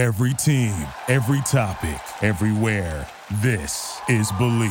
Every team, every topic, everywhere. This is Bleav.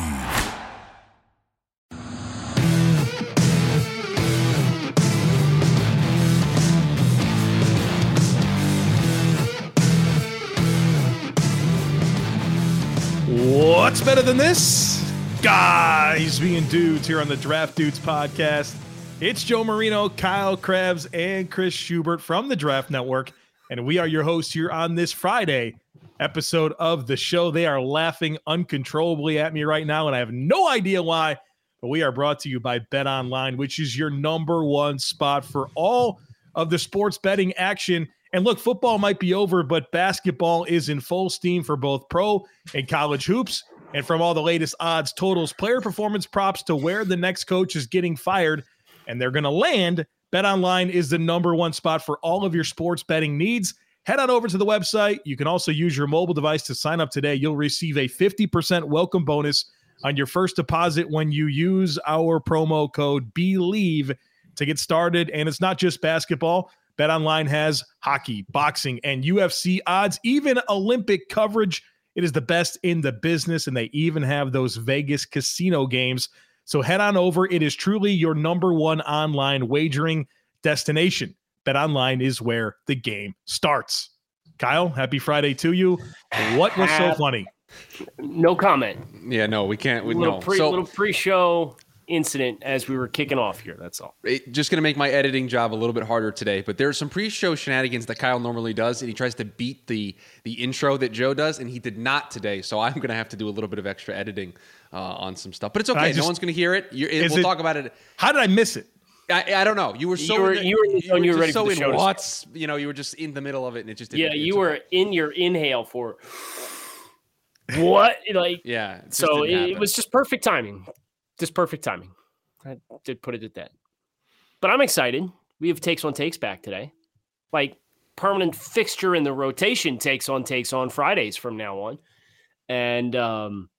What's better than this? Guys being dudes here on the Draft Dudes podcast. It's Joe Marino, Kyle Crabbs, and Chris Schubert from the Draft Network. And we are your hosts here on this Friday episode of the show. They are laughing uncontrollably at me right now, and I have no idea why. But we are brought to you by Bet Online, which is your number one spot for all of the sports betting action. And look, football might be over, but basketball is in full steam for both pro and college hoops. And from all the latest odds, totals, player performance props to where the next coach is getting fired and they're going to land, BetOnline is the number one spot for all of your sports betting needs. Head on over to the website. You can also use your mobile device to sign up today. You'll receive a 50% welcome bonus on your first deposit when you use our promo code BELIEVE to get started. And it's not just basketball. BetOnline has hockey, boxing, and UFC odds, even Olympic coverage. It is the best in the business, and they even have those Vegas casino games. So head on over. It is truly your number one online wagering destination. Bet online is where the game starts. Kyle, happy Friday to you. What was so funny? No comment. Yeah, no, we can't. We, little no. pre, so little pre-show incident as we were kicking off here. That's all. it, just going to make my editing job a little bit harder today. But there's some pre-show shenanigans that Kyle normally does, and he tries to beat the the intro that Joe does, and he did not today. So I'm going to have to do a little bit of extra editing uh, on some stuff. But it's okay. just- no one's going to hear it. You're, it Is we'll it- talk about it. How did I miss it? I, I don't know. You were so You were- in the, you were in the zone, you were ready so for the in show to. Watts, you know, you were just in the middle of it, and it just didn't, Yeah, you were in your inhale for what? Like Yeah. it so didn't it, was just perfect timing. Just perfect timing. I did put it at that. But I'm excited. We have takes on takes back today. Like permanent fixture in the rotation takes on takes on Fridays from now on. And um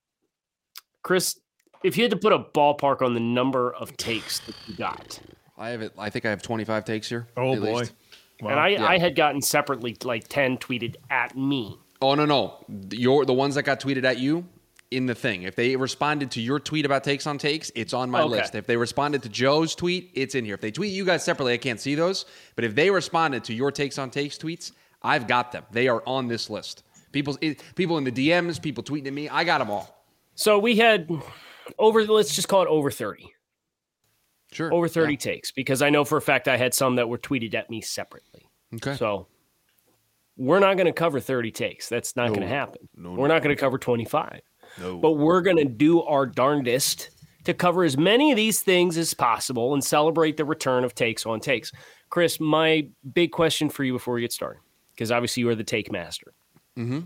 Chris, if you had to put a ballpark on the number of takes that you got, I have it. I think I have 25 takes here. Oh, boy. least. and I, yeah. I had gotten separately like 10 tweeted at me. Oh no no, your the ones that got tweeted at you in the thing. If they responded to your tweet about takes on takes, it's on my Okay. list. If they responded to Joe's tweet, it's in here. If they tweet you guys separately, I can't see those. But if they responded to your takes on takes tweets, I've got them. They are on this list. People people in the DMs, people tweeting at me, I got them all. So we had over, let's just call it over 30. Sure, over 30 Yeah. takes because I know for a fact I had some that were tweeted at me separately. Okay. So we're not going to cover 30 takes. That's not going to happen. No, we're not going to cover 25. No. But we're going to do our darndest to cover as many of these things as possible and celebrate the return of takes on takes. Chris, my big question for you before we get started, because obviously you are the take master. Mm-hmm.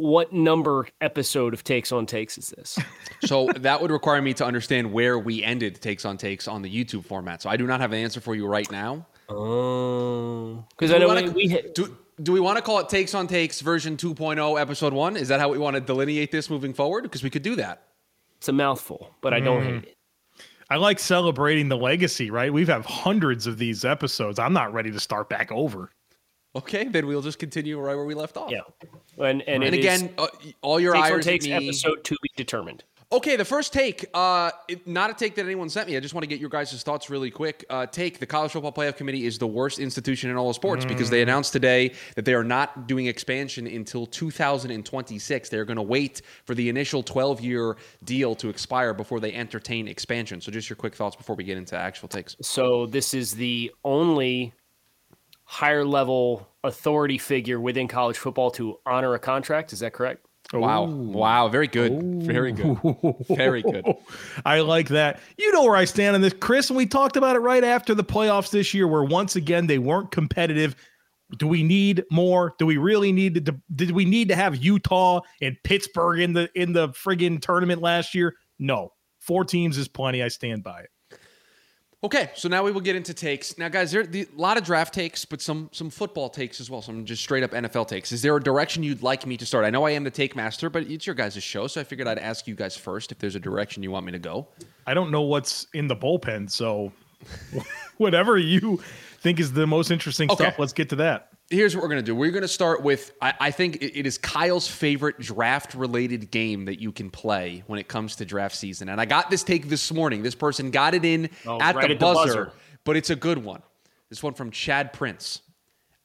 What number episode of takes on takes is this? So that would require me to understand where we ended takes on takes on the YouTube format. So I do not have an answer for you right now. Oh, because I we know wanna- we, we hit, Do, do we want to call it Takes on Takes version 2.0, episode one? Is that how we want to delineate this moving forward? Because we could do that. it's a mouthful, but I don't hate it. I like celebrating the legacy, right? We've had hundreds of these episodes. I'm not ready to start back over. Okay, then we'll just continue right where we left off. Yeah, and and, And is again, uh, all your takes on eyes at takes episode to be determined. Okay, the first take, uh, it, not a take that anyone sent me. I just want to get your guys' thoughts really quick. Uh, take the College Football Playoff Committee is the worst institution in all of sports because they announced today that they are not doing expansion until 2026. They're going to wait for the initial 12 year deal to expire before they entertain expansion. So, just your quick thoughts before we get into actual takes. So this is the only higher level authority figure within college football to honor a contract. Is that correct? Wow. Wow. Very good. Very good. Very good. I like that. You know where I stand on this, Chris, and we talked about it right after the playoffs this year, where once again they weren't competitive. Do we need more? Do we really need to? Did we need to have Utah and Pittsburgh in the in the friggin' tournament last year? No, four teams is plenty. I stand by it. Okay, so now we will get into takes. Now, guys, there are a lot of draft takes, but some some football takes as well. Some just straight up NFL takes. Is there a direction you'd like me to start? I know I am the take master, but it's your guys' show, so I figured I'd ask you guys first if there's a direction you want me to go. I don't know what's in the bullpen, so whatever you think is the most interesting Okay. stuff, let's get to that. Here's what we're going to do. We're going to start with, I, I think it, it is Kyle's favorite draft related game that you can play when it comes to draft season. And I got this take this morning. This person got it in Oh, at, right the, at the buzzer, buzzer. but it's a good one. This one from Chad Prince.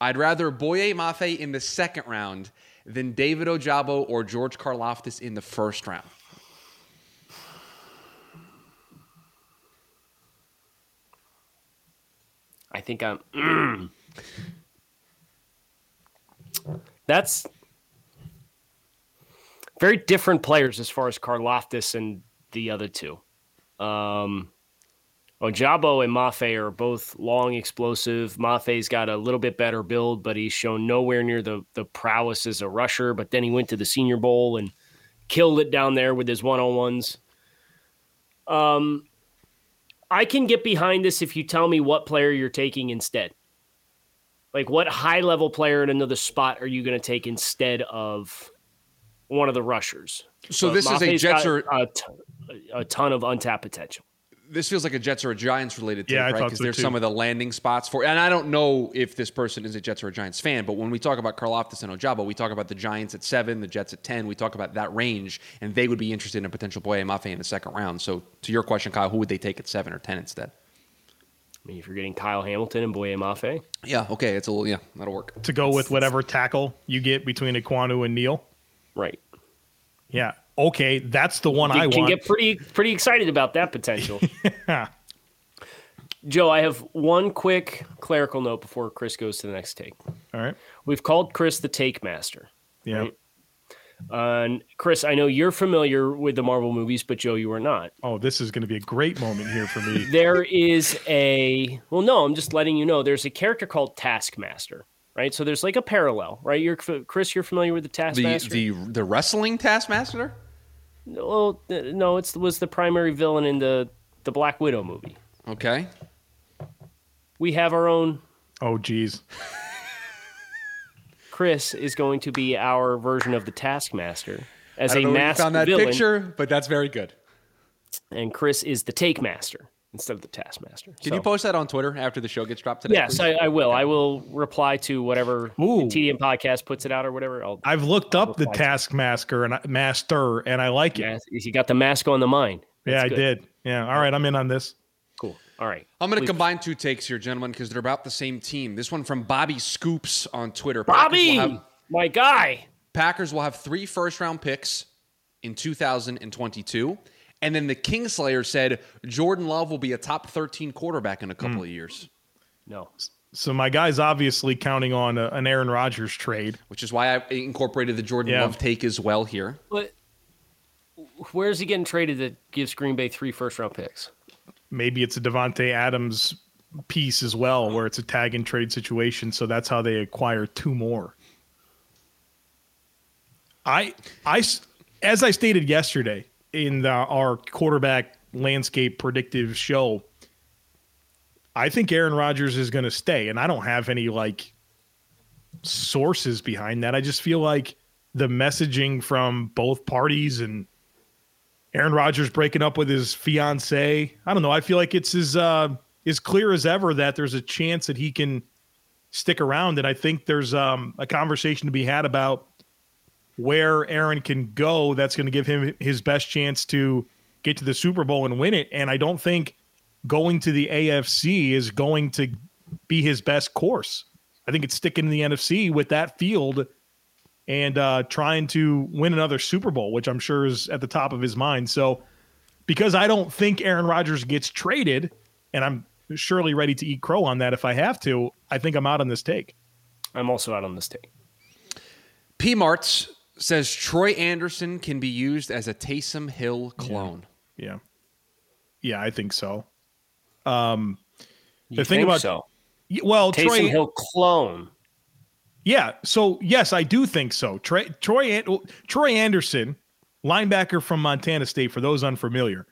I'd rather Boye Mafe in the second round than David Ojabo or George Karlaftis in the first round. I think I'm. mm. That's very different players as far as Karlaftis and the other two. Um, Ojabo and Mafe are both long, explosive. Mafe's got a little bit better build, but he's shown nowhere near the the prowess as a rusher. But then he went to the Senior Bowl and killed it down there with his one on ones. Um, I can get behind this if you tell me what player you're taking instead. Like, what high level player in another spot are you going to take instead of one of the rushers? So But this is a Jets got or a, t- a ton of untapped potential. this feels like a Jets or a Giants related take, Yeah, right? Because so there's too. some of the landing spots for, and I don't know if this person is a Jets or a Giants fan, but when we talk about Karlaftis and Ojabo, we talk about the Giants at seven, the Jets at ten. We talk about that range, and they would be interested in a potential Boye Mafe in the second round. So, to your question, Kyle, who would they take at seven or ten instead? I mean, if you're getting Kyle Hamilton and Boye Mafe, Yeah, okay, it's a little, yeah, that'll work. To go with whatever tackle you get between Ekwonu and Neal. right? Yeah. Okay, that's the one You I can want. get pretty pretty excited about that potential. yeah. Joe, I have one quick clerical note before Chris goes to the next take. All right. We've called Chris the take master. Yeah. Right. Uh, and Chris, I know you're familiar with the Marvel movies, but Joe, you are not. Oh, this is going to be a great moment here for me. There is a well, no, I'm just letting you know. There's a character called Taskmaster, right? So there's like a parallel, right? You're Chris, you're familiar with the The Taskmaster. the the wrestling Taskmaster. well, no, it was the primary villain in the the Black Widow movie. Okay, We have our own. Oh, geez. Chris is going to be our version of the Taskmaster as I don't a know where you masked found that villain, picture, but that's very good. and Chris is the Take Master instead of the Taskmaster. Can So- you post that on Twitter after the show gets dropped today? Yes. I, I will. I will reply to whatever Ooh. TDM podcast puts it out or whatever. I'll, I've looked up the Taskmaster and I- Master, and I like it. Mas- you got the mask on the mind. yeah, I good. did. Yeah. All right, I'm in on this. Cool. All right. I'm going to combine two takes here, gentlemen, because they're about the same team. This one from Bobby Scoops on Twitter. Bobby, have, my guy. Packers will have three first round picks in 2022. And then the Kingslayer said Jordan Love will be a top 13 quarterback in a couple hmm. of years, No. So my guy's obviously counting on a, an Aaron Rodgers trade. which is why I incorporated the Jordan Yeah. Love take as well here. But where's he getting traded that gives Green Bay three first round picks? Maybe it's a Davante Adams piece as well, where it's a tag and trade situation. So that's how they acquire two more. I, I, as I stated yesterday in the, our quarterback landscape predictive show, I think Aaron Rodgers is going to stay, and I don't have any like sources behind that. I just feel like the messaging from both parties and Aaron Rodgers breaking up with his fiance. I don't know. I feel like it's as uh, as clear as ever that there's a chance that he can stick around, and I think there's um, a conversation to be had about where Aaron can go. That's going to give him his best chance to get to the Super Bowl and win it. And I don't think going to the AFC is going to be his best course. I think it's sticking in the NFC with that field and uh, trying to win another Super Bowl, which I'm sure is at the top of his mind. So, because I don't think Aaron Rodgers gets traded, and I'm surely ready to eat crow on that if I have to, I think I'm out on this take. I'm also out on this take. P Marts says Troy Anderson can be used as a Taysom Hill clone. Yeah. Yeah, I think so. Um, You The thing think about- so? well, Taysom Troy, Hill clone. Yeah. So yes, I do think so. Troy Troy, Troy Anderson, linebacker from Montana State. For those unfamiliar,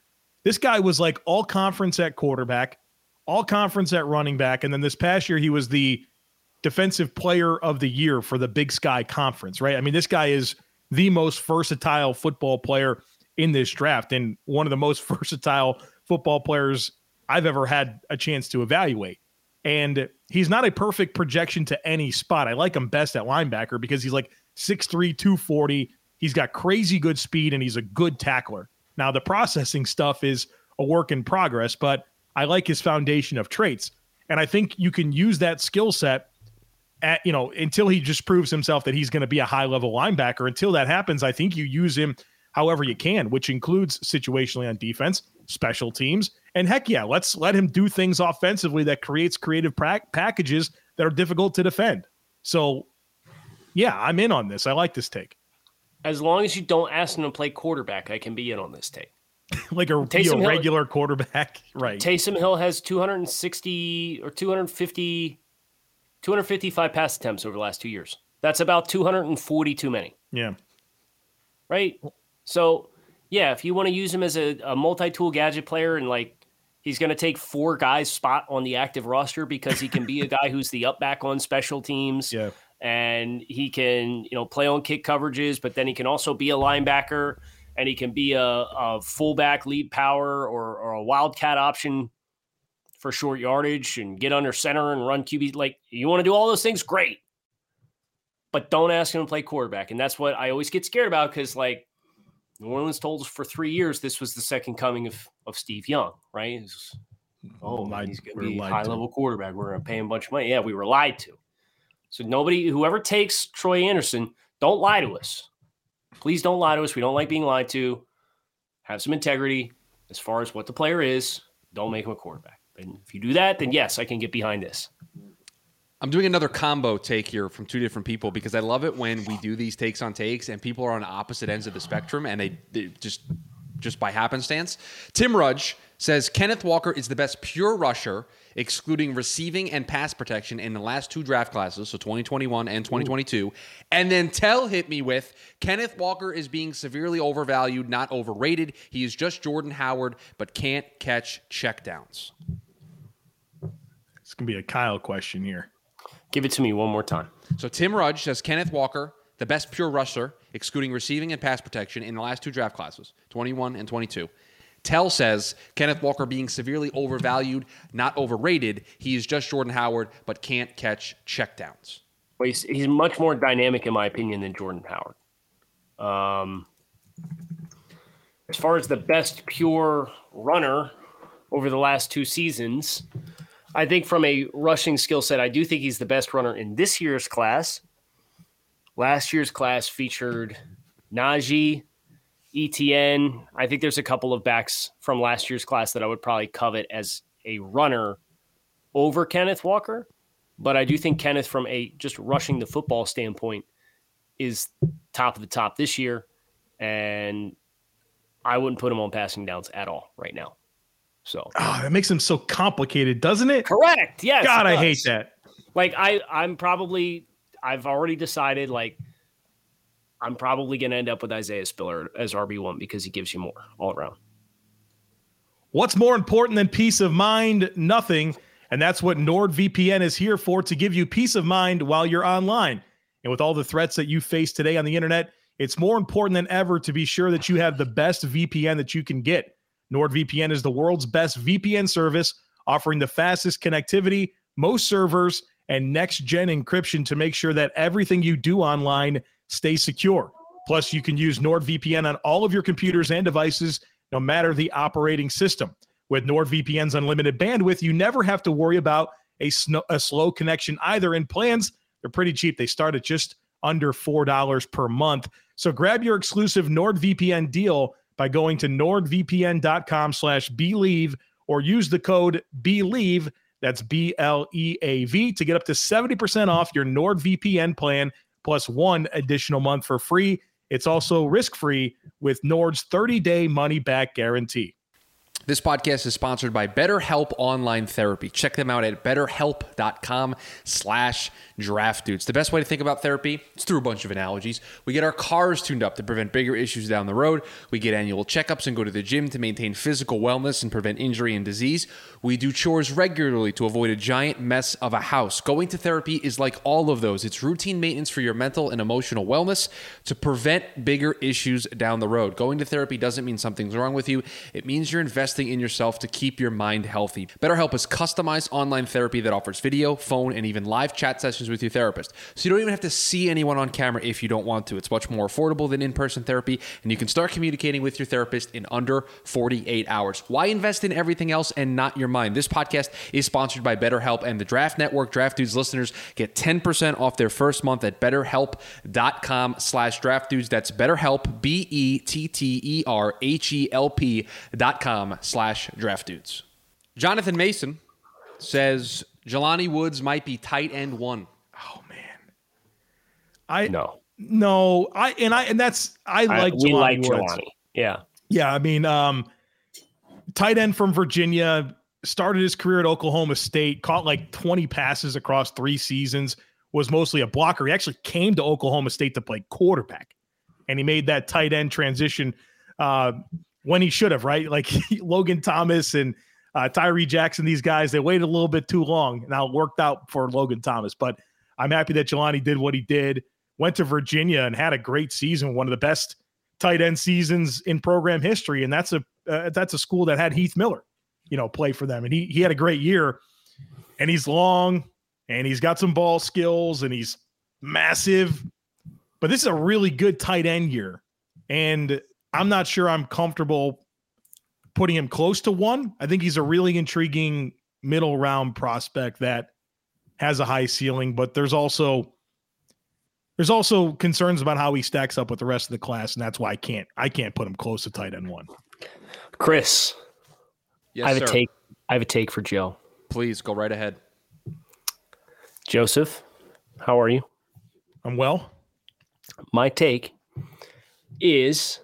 this guy was like all conference at quarterback, all conference at running back, and then this past year he was the defensive player of the year for the Big Sky Conference. Right. I mean, this guy is the most versatile football player in this draft, and one of the most versatile football players I've ever had a chance to evaluate. And he's not a perfect projection to any spot. I like him best at linebacker because he's like 6'3, 240. He's got crazy good speed and he's a good tackler. Now, the processing stuff is a work in progress, but I like his foundation of traits. And I think you can use that skill set at, you know, until he just proves himself that he's going to be a high level linebacker. Until that happens, I think you use him however you can, which includes situationally on defense, special teams, and heck yeah, let's let him do things offensively that creates creative pra- packages that are difficult to defend. So, yeah, I'm in on this. I like this take. As long as you don't ask him to play quarterback, I can be in on this take. like a you know, regular quarterback, right? Taysom Hill has 260 or 250, 255 pass attempts over the last two years. That's about 240 too many. Yeah. Right. So, yeah, if you want to use him as a, a multi-tool gadget player and like he's going to take four guys spot on the active roster because he can be a guy who's the up back on special teams. Yeah. And he can, you know, play on kick coverages, but then he can also be a linebacker and he can be a, a fullback lead power or, or a wildcat option for short yardage and get under center and run QB. Like you want to do all those things, great. But don't ask him to play quarterback. And that's what I always get scared about because like New Orleans told us for three years this was the second coming of, of Steve Young, right? Was, oh, lied, he's going to be a high level quarterback. We're going to pay him a bunch of money. Yeah, we were lied to. So nobody, whoever takes Troy Anderson, don't lie to us. Please don't lie to us. We don't like being lied to. Have some integrity as far as what the player is. Don't make him a quarterback. And if you do that, then yes, I can get behind this. I'm doing another combo take here from two different people because I love it when we do these takes on takes and people are on opposite ends of the spectrum and they, they just just by happenstance. Tim Rudge says Kenneth Walker is the best pure rusher, excluding receiving and pass protection in the last two draft classes, so 2021 and 2022. Ooh. And then Tell hit me with Kenneth Walker is being severely overvalued, not overrated. He is just Jordan Howard, but can't catch checkdowns. It's going to be a Kyle question here. Give it to me one more time. So Tim Rudge says Kenneth Walker, the best pure rusher, excluding receiving and pass protection in the last two draft classes, 21 and 22. Tell says Kenneth Walker being severely overvalued, not overrated. He is just Jordan Howard, but can't catch checkdowns. Well, he's, he's much more dynamic, in my opinion, than Jordan Howard. Um, as far as the best pure runner over the last two seasons, I think from a rushing skill set, I do think he's the best runner in this year's class. Last year's class featured Najee, ETN. I think there's a couple of backs from last year's class that I would probably covet as a runner over Kenneth Walker. But I do think Kenneth, from a just rushing the football standpoint, is top of the top this year. And I wouldn't put him on passing downs at all right now. So oh, that makes him so complicated, doesn't it? Correct. Yes. God, I hate that. Like I, I'm probably I've already decided like I'm probably gonna end up with Isaiah Spiller as RB one because he gives you more all around. What's more important than peace of mind? Nothing. And that's what NordVPN is here for to give you peace of mind while you're online. And with all the threats that you face today on the internet, it's more important than ever to be sure that you have the best VPN that you can get. NordVPN is the world's best VPN service, offering the fastest connectivity, most servers, and next gen encryption to make sure that everything you do online stays secure. Plus, you can use NordVPN on all of your computers and devices, no matter the operating system. With NordVPN's unlimited bandwidth, you never have to worry about a, sn- a slow connection either. And plans, they're pretty cheap. They start at just under $4 per month. So grab your exclusive NordVPN deal by going to nordvpn.com slash bleav or use the code believe that's b-l-e-a-v to get up to 70% off your nordvpn plan plus one additional month for free. It's also risk-free with nord's 30-day money-back guarantee this podcast is sponsored by BetterHelp Online Therapy. Check them out at betterhelp.com slash draft dudes. The best way to think about therapy is through a bunch of analogies. We get our cars tuned up to prevent bigger issues down the road. We get annual checkups and go to the gym to maintain physical wellness and prevent injury and disease. We do chores regularly to avoid a giant mess of a house. Going to therapy is like all of those. It's routine maintenance for your mental and emotional wellness to prevent bigger issues down the road. Going to therapy doesn't mean something's wrong with you. It means you're investing investing in yourself to keep your mind healthy. BetterHelp is customized online therapy that offers video, phone, and even live chat sessions with your therapist. So you don't even have to see anyone on camera if you don't want to. It's much more affordable than in person therapy, and you can start communicating with your therapist in under 48 hours. Why invest in everything else and not your mind? This podcast is sponsored by BetterHelp, and the Draft Network Draft Dudes listeners get 10% off their first month at betterhelp.com slash draft dudes. That's BetterHelp, B E T T E R H E L P dot com slash draft dudes. Jonathan Mason says Jelani Woods might be tight end one. Oh man, I No. no, I and I and that's I I- like we Jelani like Woods. Jelani. Yeah. Yeah, I mean, um, tight end from Virginia started his career at Oklahoma State, caught like 20 passes across three seasons, was mostly a blocker. He actually came to Oklahoma State to play quarterback, and he made that tight end transition uh, when he should have, right? Like Logan Thomas and uh, Tyree Jackson, these guys, they waited a little bit too long. Now it worked out for Logan Thomas, but I'm happy that Jelani did what he did, went to Virginia and had a great season, one of the best tight end seasons in program history, and that's a uh, that's a school that had Heath Miller, you know, play for them, and he he had a great year, and he's long, and he's got some ball skills, and he's massive, but this is a really good tight end year, and I'm not sure I'm comfortable putting him close to one. I think he's a really intriguing middle round prospect that has a high ceiling, but there's also there's also concerns about how he stacks up with the rest of the class, and that's why I can't I can't put him close to tight end one. Chris, Yes, I have sir. a take. I have a take for Joe. Please go right ahead. Joseph, how are you? I'm well. My take is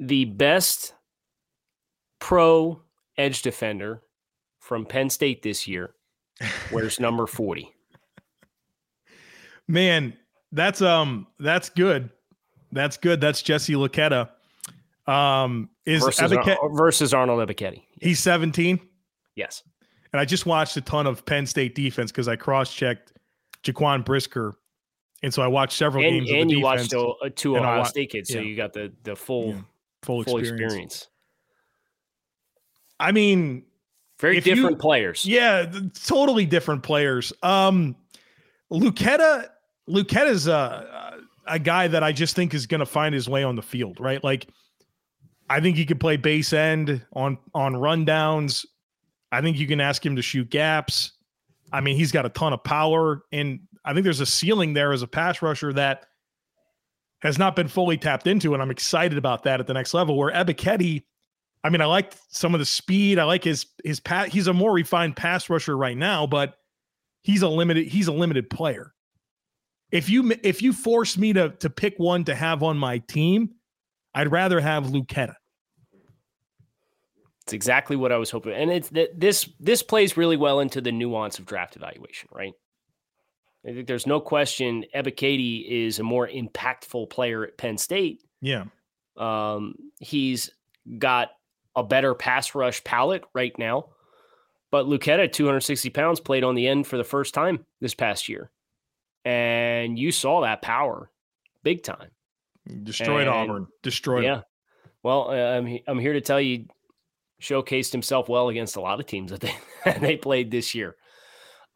the best pro edge defender from Penn State this year wears number 40. Man, that's um that's good. That's good. That's Jesse Luketa. Um is versus, Ar- versus Arnold Ebiketie. he's 17. Yes. And I just watched a ton of Penn State defense because I cross-checked Jaquan Brisker. And so I watched several And, games of and you watched uh, two Ohio wa- State kids, so yeah. you got the the full Yeah. Full, full experience. experience. I mean, Very If you- different players. Yeah, totally different players. Um, Luketa, Luketa's a a guy that I just think is going to find his way on the field, right? Like, I think he could play base end on on rundowns. I think you can ask him to shoot gaps. I mean, he's got a ton of power, and I think there's a ceiling there as a pass rusher that has not been fully tapped into, and I'm excited about that at the next level. Where Ebiketie, I mean, I like some of the speed. I like his his pat. He's a more refined pass rusher right now, but he's a limited he's a limited player. If you if you force me to to pick one to have on my team, I'd rather have Luketa. It's exactly what I was hoping, and it's that this this plays really well into the nuance of draft evaluation, right? I think there's no question Ebiketie is a more impactful player at Penn State. Yeah, Um, he's got a better pass rush palette right now, but Luketa, 260 pounds, played on the end for the first time this past year, and you saw that power big time. destroyed And- Auburn. Destroyed. Yeah. Well, uh, I'm I'm here to tell you, showcased himself well against a lot of teams that they they played this year.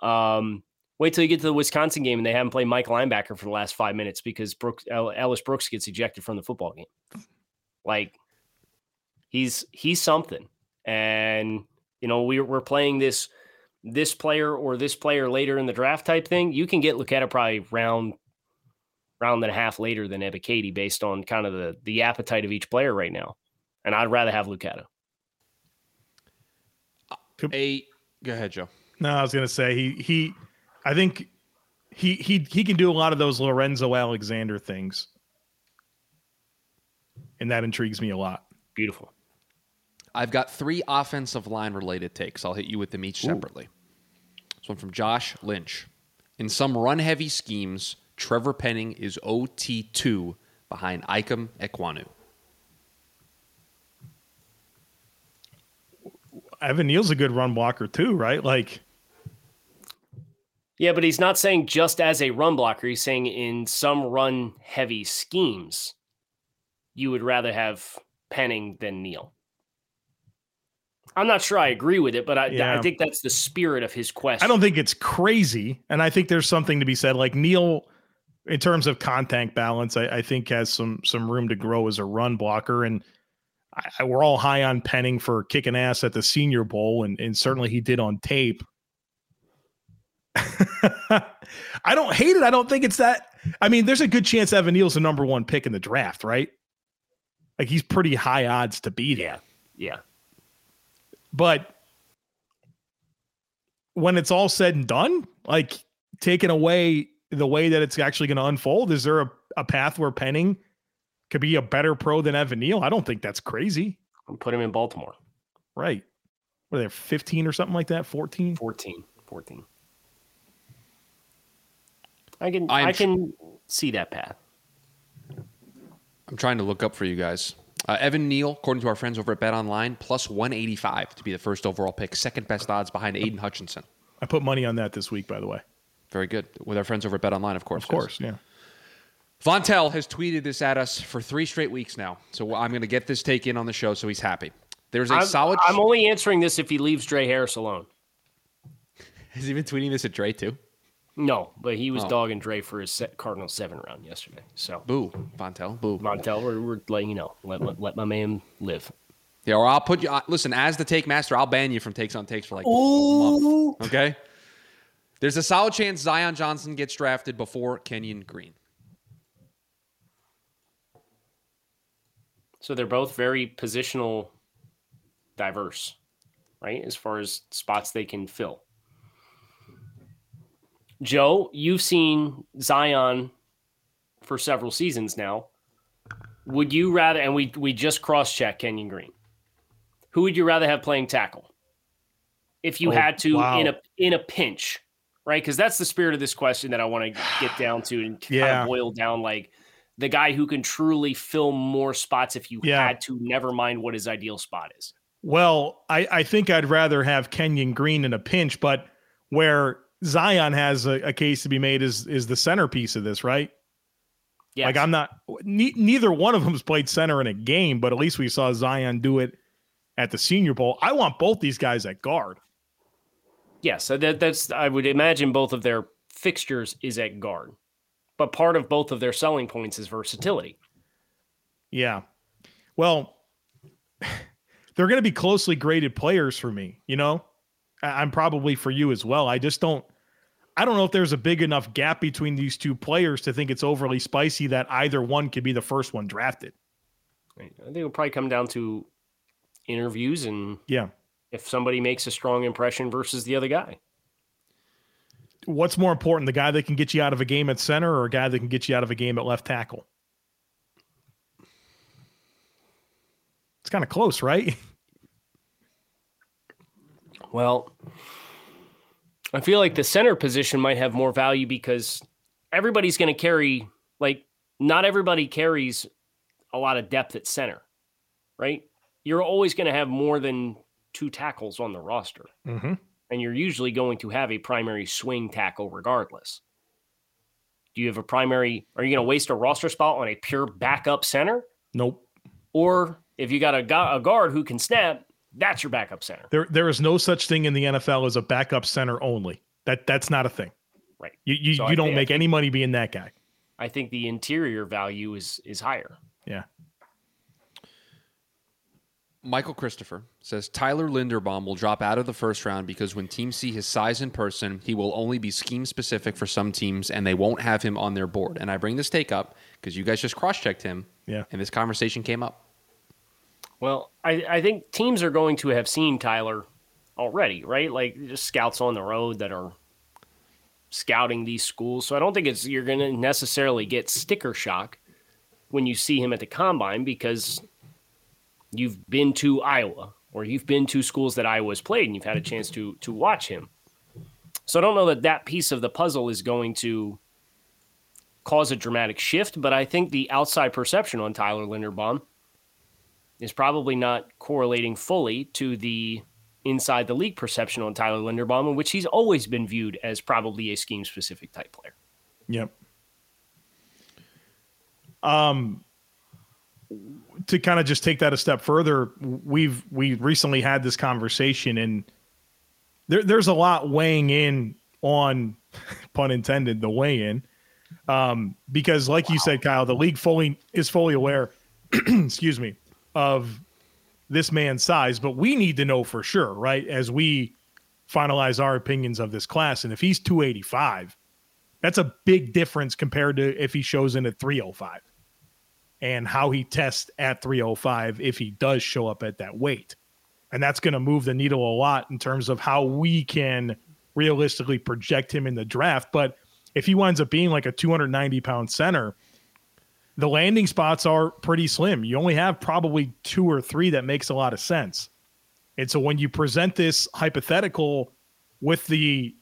Um, wait till you get to the Wisconsin game and they haven't played Mike linebacker for the last five minutes because Brooks Ellis Brooks gets ejected from the football game. Like he's he's something, and you know we're we're playing this this player or this player later in the draft type thing. You can get Luketa probably round round and a half later than Ebiketie based on kind of the the appetite of each player right now. And I'd rather have Luketa. A go ahead, Joe. No, I was gonna say he he. I think he he he can do a lot of those Lorenzo Alexander things, and that intrigues me a lot. Beautiful. I've got three offensive line related takes. I'll hit you with them each separately. This one from Josh Lynch. In some run heavy schemes, Trevor Penning is OT2 behind Ikem Ekwonu. Evan Neal's a good run blocker too, right? Like Yeah, but he's not saying just as a run blocker. He's saying in some run heavy schemes, you would rather have Penning than Neal. I'm not sure I agree with it, but I, Yeah. I think that's the spirit of his question. I don't think it's crazy, and I think there's something to be said. Like Neal, in terms of contact balance, I, I think has some some room to grow as a run blocker, and I, I- we're all high on Penning for kicking ass at the Senior Bowl, and, and certainly he did on tape. I don't hate it. I don't think it's that. I mean, there's a good chance Evan Neal's the number one pick in the draft, right? Like he's pretty high odds to beat it. Yeah. Yeah. But when it's all said and done, like taking away the way that it's actually going to unfold, is there a, a path where Penning could be a better pro than Evan Neal? I don't think that's crazy. I'll put him in Baltimore. Right. Were they 15 or something like that? 14? 14. 14. I can I'm I sh- can see that path. I'm trying to look up for you guys. Uh, Evan Neal, according to our friends over at Bet Online, plus 185 to be the first overall pick, second best odds behind Aidan Hutchinson. I put money on that this week, by the way. Very good. With our friends over at Bet Online, of course. Of course. Yeah. Vontel has tweeted this at us for three straight weeks now. So I'm going to get this take in on the show so he's happy. There's a I'm, solid. I'm only answering this if he leaves Dre Harris alone. Has he been tweeting this at Dre too? No, but he was Oh. dogging Dre for his Cardinal seven round yesterday. So Boo, Vontel. Boo. Montel, we're, we're letting you know. Let, let, let my man live. Yeah, or I'll put you. Listen, as the take master, I'll ban you from takes on takes for like a month. Okay. There's a solid chance Zion Johnson gets drafted before Kenyon Green. So they're both very positional diverse, right? As far as spots they can fill. Joe, you've seen Zion for several seasons now. Would you rather and we we just cross-check Kenyon Green. Who would you rather have playing tackle? If you Oh, had to wow. in a in a pinch, right? Because that's the spirit of this question that I want to get down to and kind Yeah. of boil down like the guy who can truly fill more spots if you Yeah. had to, never mind what his ideal spot is. Well, I, I think I'd rather have Kenyon Green in a pinch, but where Zion has a, a case to be made is is the centerpiece of this, right? Yes. Like I'm not. Ne- neither one of them's played center in a game, but at least we saw Zion do it at the Senior Bowl. I want both these guys at guard. Yes, so that, that's I would imagine both of their fixtures is at guard, but part of both of their selling points is versatility. Yeah. Well, they're going to be closely graded players for me. You know, I'm probably for you as well. I just don't. I don't know if there's a big enough gap between these two players to think it's overly spicy that either one could be the first one drafted. Right? I think it'll probably come down to interviews and Yeah. if somebody makes a strong impression versus the other guy. What's more important, the guy that can get you out of a game at center or a guy that can get you out of a game at left tackle? It's kind of close, right? Well, I feel like the center position might have more value because everybody's going to carry, like, not everybody carries a lot of depth at center, right? You're always going to have more than two tackles on the roster, Mm-hmm. and you're usually going to have a primary swing tackle regardless. Do you have a primary? Are you going to waste a roster spot on a pure backup center? Nope. Or if you got a, gu- a guard who can snap, that's your backup center. There, there is no such thing in the NFL as a backup center only. That that's not a thing. Right. You you, So I you don't think- make any money being that guy. I think the interior value is is higher. Yeah. Michael Christopher says Tyler Linderbaum will drop out of the first round because when teams see his size in person, he will only be scheme specific for some teams and they won't have him on their board. And I bring this take up because you guys just cross checked him Yeah. and this conversation came up. Well, I, I think teams are going to have seen Tyler already, right? Like just scouts on the road that are scouting these schools. So I don't think it's you're going to necessarily get sticker shock when you see him at the combine because you've been to Iowa or you've been to schools that Iowa's played and you've had a chance to to watch him. So I don't know that that piece of the puzzle is going to cause a dramatic shift, but I think the outside perception on Tyler Linderbaum is probably not correlating fully to the inside the league perception on Tyler Linderbaum, in which he's always been viewed as probably a scheme specific type player. Yep. Um, to kind of just take that a step further, we've we recently had this conversation, and there, there's a lot weighing in on, pun intended, the weigh in, um, because like wow. you said, Kyle, the league fully is fully aware, excuse me, of this man's size, but we need to know for sure, right? As we finalize our opinions of this class, and if he's 285, that's a big difference compared to if he shows in at 305 and how he tests at 305 if he does show up at that weight. And that's going to move the needle a lot in terms of how we can realistically project him in the draft. But if he winds up being like a 290 pound center, the landing spots are pretty slim. You only have probably two or three that makes a lot of sense. And so when you present this hypothetical with the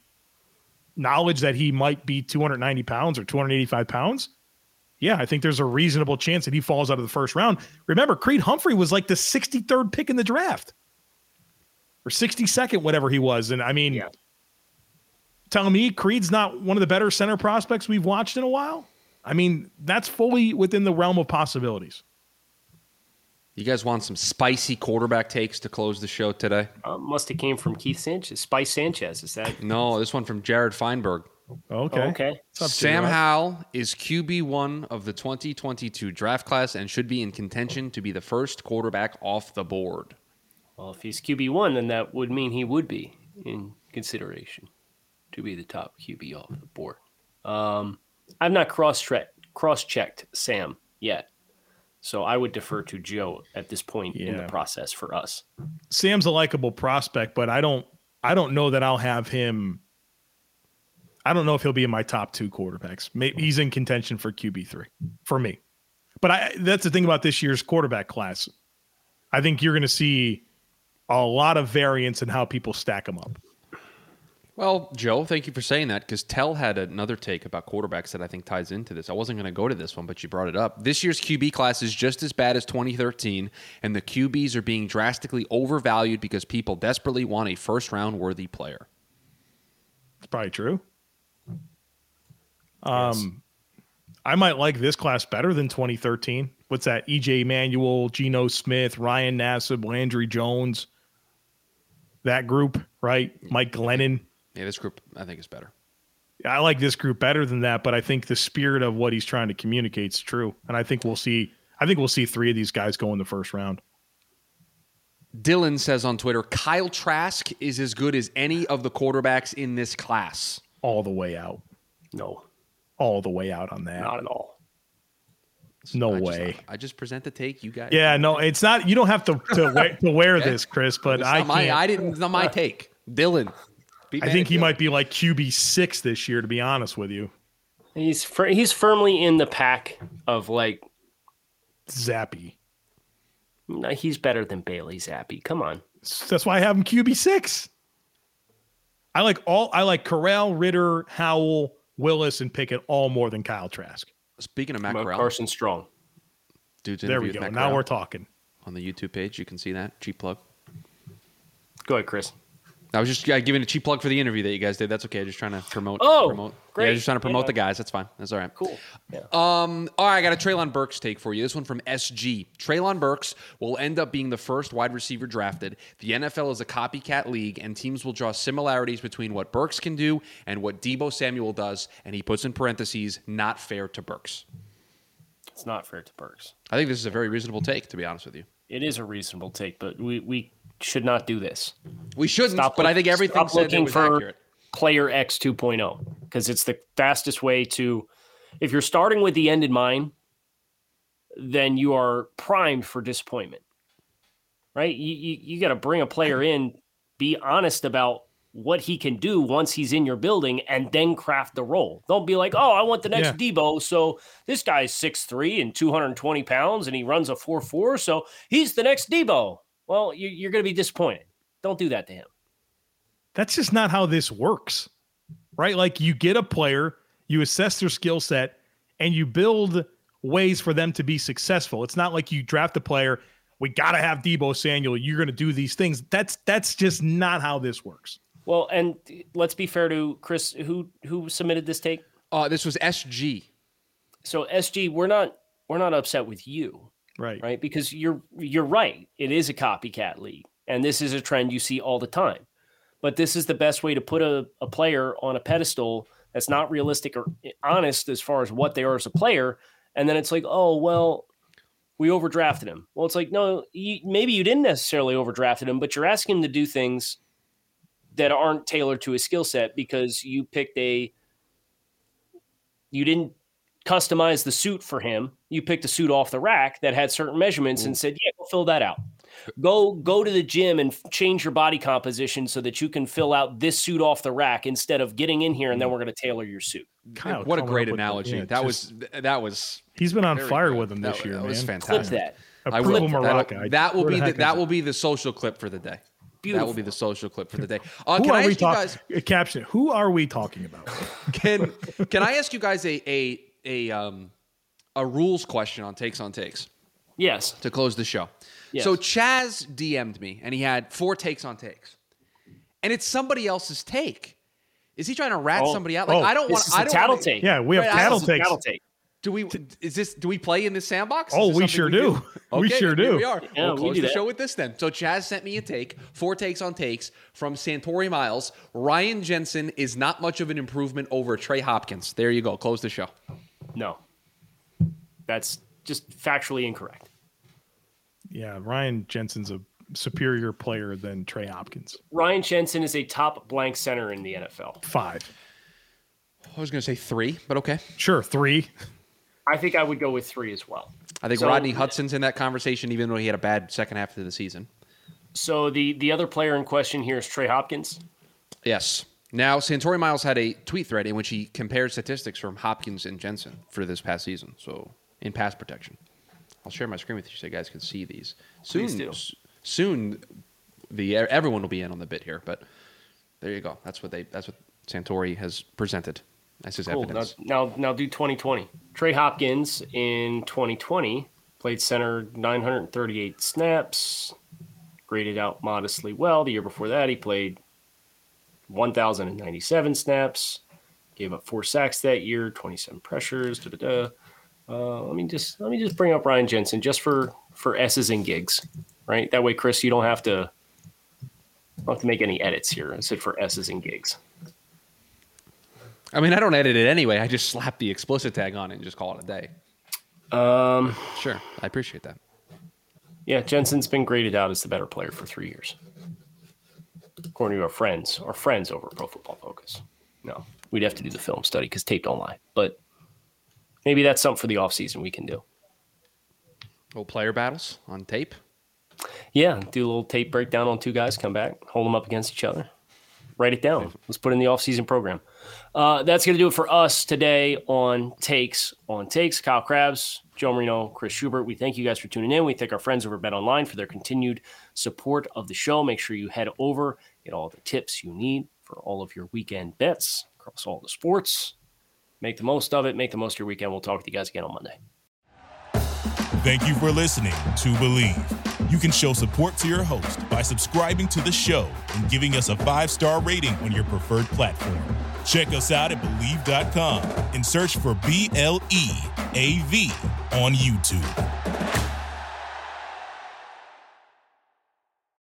knowledge that he might be 290 pounds or 285 pounds, yeah, I think there's a reasonable chance that he falls out of the first round. Remember, Creed Humphrey was like the 63rd pick in the draft or 62nd, whatever he was. And I mean, yeah. tell me Creed's not one of the better center prospects we've watched in a while? I mean, that's fully within the realm of possibilities. You guys want some spicy quarterback takes to close the show today? Uh, must have came from Keith Sanchez. Spice Sanchez, is that? No, this one from Jared Feinberg. Okay. Oh, okay. Up, Sam Howell is QB1 of the 2022 draft class and should be in contention to be the first quarterback off the board. Well, if he's QB1, then that would mean he would be in consideration to be the top QB off the board. Um, I've not cross checked Sam yet. So I would defer to Joe at this point yeah. in the process for us. Sam's a likable prospect, but I don't I don't know that I'll have him I don't know if he'll be in my top two quarterbacks. Maybe he's in contention for QB three for me. But I that's the thing about this year's quarterback class. I think you're going to see a lot of variance in how people stack them up. Well, Joe, thank you for saying that because Tell had another take about quarterbacks that I think ties into this. I wasn't going to go to this one, but you brought it up. This year's QB class is just as bad as 2013, and the QBs are being drastically overvalued because people desperately want a first round worthy player. It's probably true. Um, I might like this class better than 2013. What's that? EJ Manuel, Geno Smith, Ryan Nassib, Landry Jones. That group, right? Mike Glennon. Yeah, this group I think is better. I like this group better than that, but I think the spirit of what he's trying to communicate is true, and I think we'll see. I think we'll see three of these guys go in the first round. Dylan says on Twitter, Kyle Trask is as good as any of the quarterbacks in this class. All the way out. No. All the way out on that. Not at all. No I way. Just, I just present the take. You guys. Yeah, no, it's not. You don't have to to, wear, to wear this, Chris. But I my, I didn't. It's not my take. Dylan. I think he might be like QB six this year. To be honest with you, he's fir- he's firmly in the pack of like Zappe. No, he's better than Bailey Zappe. Come on. That's why I have him QB six. I like all. I like Corral, Ridder, Howell, Willis, and Pickett all more than Kyle Trask. Speaking of Matt Corral, Carson Strong. Dude's there we go. Now we're talking. On the YouTube page, you can see that cheap plug. Go ahead, Chris. I was just giving a cheap plug for the interview that you guys did. That's okay. Just trying to promote. Oh, promote. great. Yeah, just trying to promote yeah. the guys. That's fine. That's all right. Cool. Yeah. Um. All right. I got a Treylon Burks take for you. This one from SG. Treylon Burks will end up being the first wide receiver drafted. The NFL is a copycat league, and teams will draw similarities between what Burks can do and what Deebo Samuel does. And he puts in parentheses, not fair to Burks. It's not fair to Burks. I think this is a very reasonable take, to be honest with you. It is a reasonable take, but we we should not do this. We shouldn't, stop but I think everything stop looking for accurate. player X 2.0 because it's the fastest way to if you're starting with the end in mind, then you are primed for disappointment. Right? You you, you got to bring a player in, be honest about what he can do once he's in your building and then craft the role. Don't be like, oh, I want the next yeah. Deebo. So this guy's 6'3 and 220 pounds and he runs a 4'4. So he's the next Deebo well, you're going to be disappointed. Don't do that to him. That's just not how this works, right? Like you get a player, you assess their skill set, and you build ways for them to be successful. It's not like you draft a player. We got to have Deebo Samuel. You're going to do these things. That's that's just not how this works. Well, and let's be fair to Chris, who who submitted this take. Uh, this was SG. So SG, we're not we're not upset with you Right. right? Because you're you're right. It is a copycat league, and this is a trend you see all the time. But this is the best way to put a, a player on a pedestal that's not realistic or honest as far as what they are as a player. And then it's like, oh well, we overdrafted him. Well, it's like no, you, maybe you didn't necessarily overdrafted him, but you're asking him to do things that aren't tailored to his skill set because you picked a you didn't customize the suit for him. You picked a suit off the rack that had certain measurements and said, "Yeah, go fill that out. Go go to the gym and change your body composition so that you can fill out this suit off the rack instead of getting in here and then we're going to tailor your suit." Kyle what a great up with the- analogy. yeah, that just- was that was He's been on fire good. with him this wa- year, that man. was Clip fantastic. that. I Approval will. Morocco. That'll- That will be the heck that is will be the social clip for the day. That will be the social clip for the day. Uh, Who can are I ask we you talking? guys? Caption: Who are we talking about? Can can I ask you guys a a a um a rules question on takes on takes Yes. to close the show? Yes. So Chaz DM'd me and he had four takes on takes, and it's somebody else's take. Is he trying to rat Oh. somebody out? Like Oh, I don't want. This is I a don't tattle wanna- take. Yeah, we have Right, I cattle takes. Tattle take. Do we? Is this? Do we play in this sandbox? Oh, this we something sure do. We Okay, sure do. we are. Yeah, we'll close do the that. show with this then. So Chaz sent me a take, four takes on takes from Santori Miles. Ryan Jensen is not much of an improvement over Trey Hopkins. There you go. Close the show. No. That's just factually incorrect. Yeah, Ryan Jensen's a superior player than Trey Hopkins. Ryan Jensen is a top blank center in the NFL. Five, I was going to say three, but okay. sure, three. I think I would go with three as well. I think So- Rodney Hudson's in that conversation, even though he had a bad second half of the season. So the the other player in question here is Trey Hopkins. Yes. Now, Santori Miles had a tweet thread in which he compared statistics from Hopkins and Jensen for this past season. So, in pass protection, I'll share my screen with you so you guys can see these. Soon, s- soon, the everyone will be in on the bit here. But there you go. That's what they. That's what Santori has presented as his Cool. Now, evidence. now, now do 2020. Trey Hopkins in 2020 played center 938 snaps, graded out modestly well. The year before that, he played 1,097 snaps, gave up four sacks that year, 27 pressures. Da, da, da. Uh, let me just let me just bring up Ryan Jensen just for for s's and gigs, right? That way, Chris, you don't have to don't have to make any edits here. I said for s's and gigs. I mean, I don't edit it anyway. I just slap the explicit tag on it and just call it a day. Um, Sure, I appreciate that. Yeah, Jensen's been graded out as the better player for three years. According to our friends, our friends over at Pro Football Focus. No, we'd have to do the film study because tape don't lie. But maybe that's something for the offseason we can do. Little player battles on tape. Yeah, do a little tape breakdown on two guys, come back, hold them up against each other, write it down. Let's put in the offseason program. Uh, that's going to do it for us today on Takes on Takes. Kyle Crabbs, Joe Marino, Chris Schubert. We thank you guys for tuning in. We thank our friends over at Bet Online for their continued support of the show. Make sure you head over, get all the tips you need for all of your weekend bets across all the sports. Make the most of it. Make the most of your weekend. We'll talk with you guys again on Monday. Thank you for listening to Bleav. You can show support to your host by subscribing to the show and giving us a five star rating on your preferred platform. Check us out at Bleav.com and search for B L E A V on YouTube.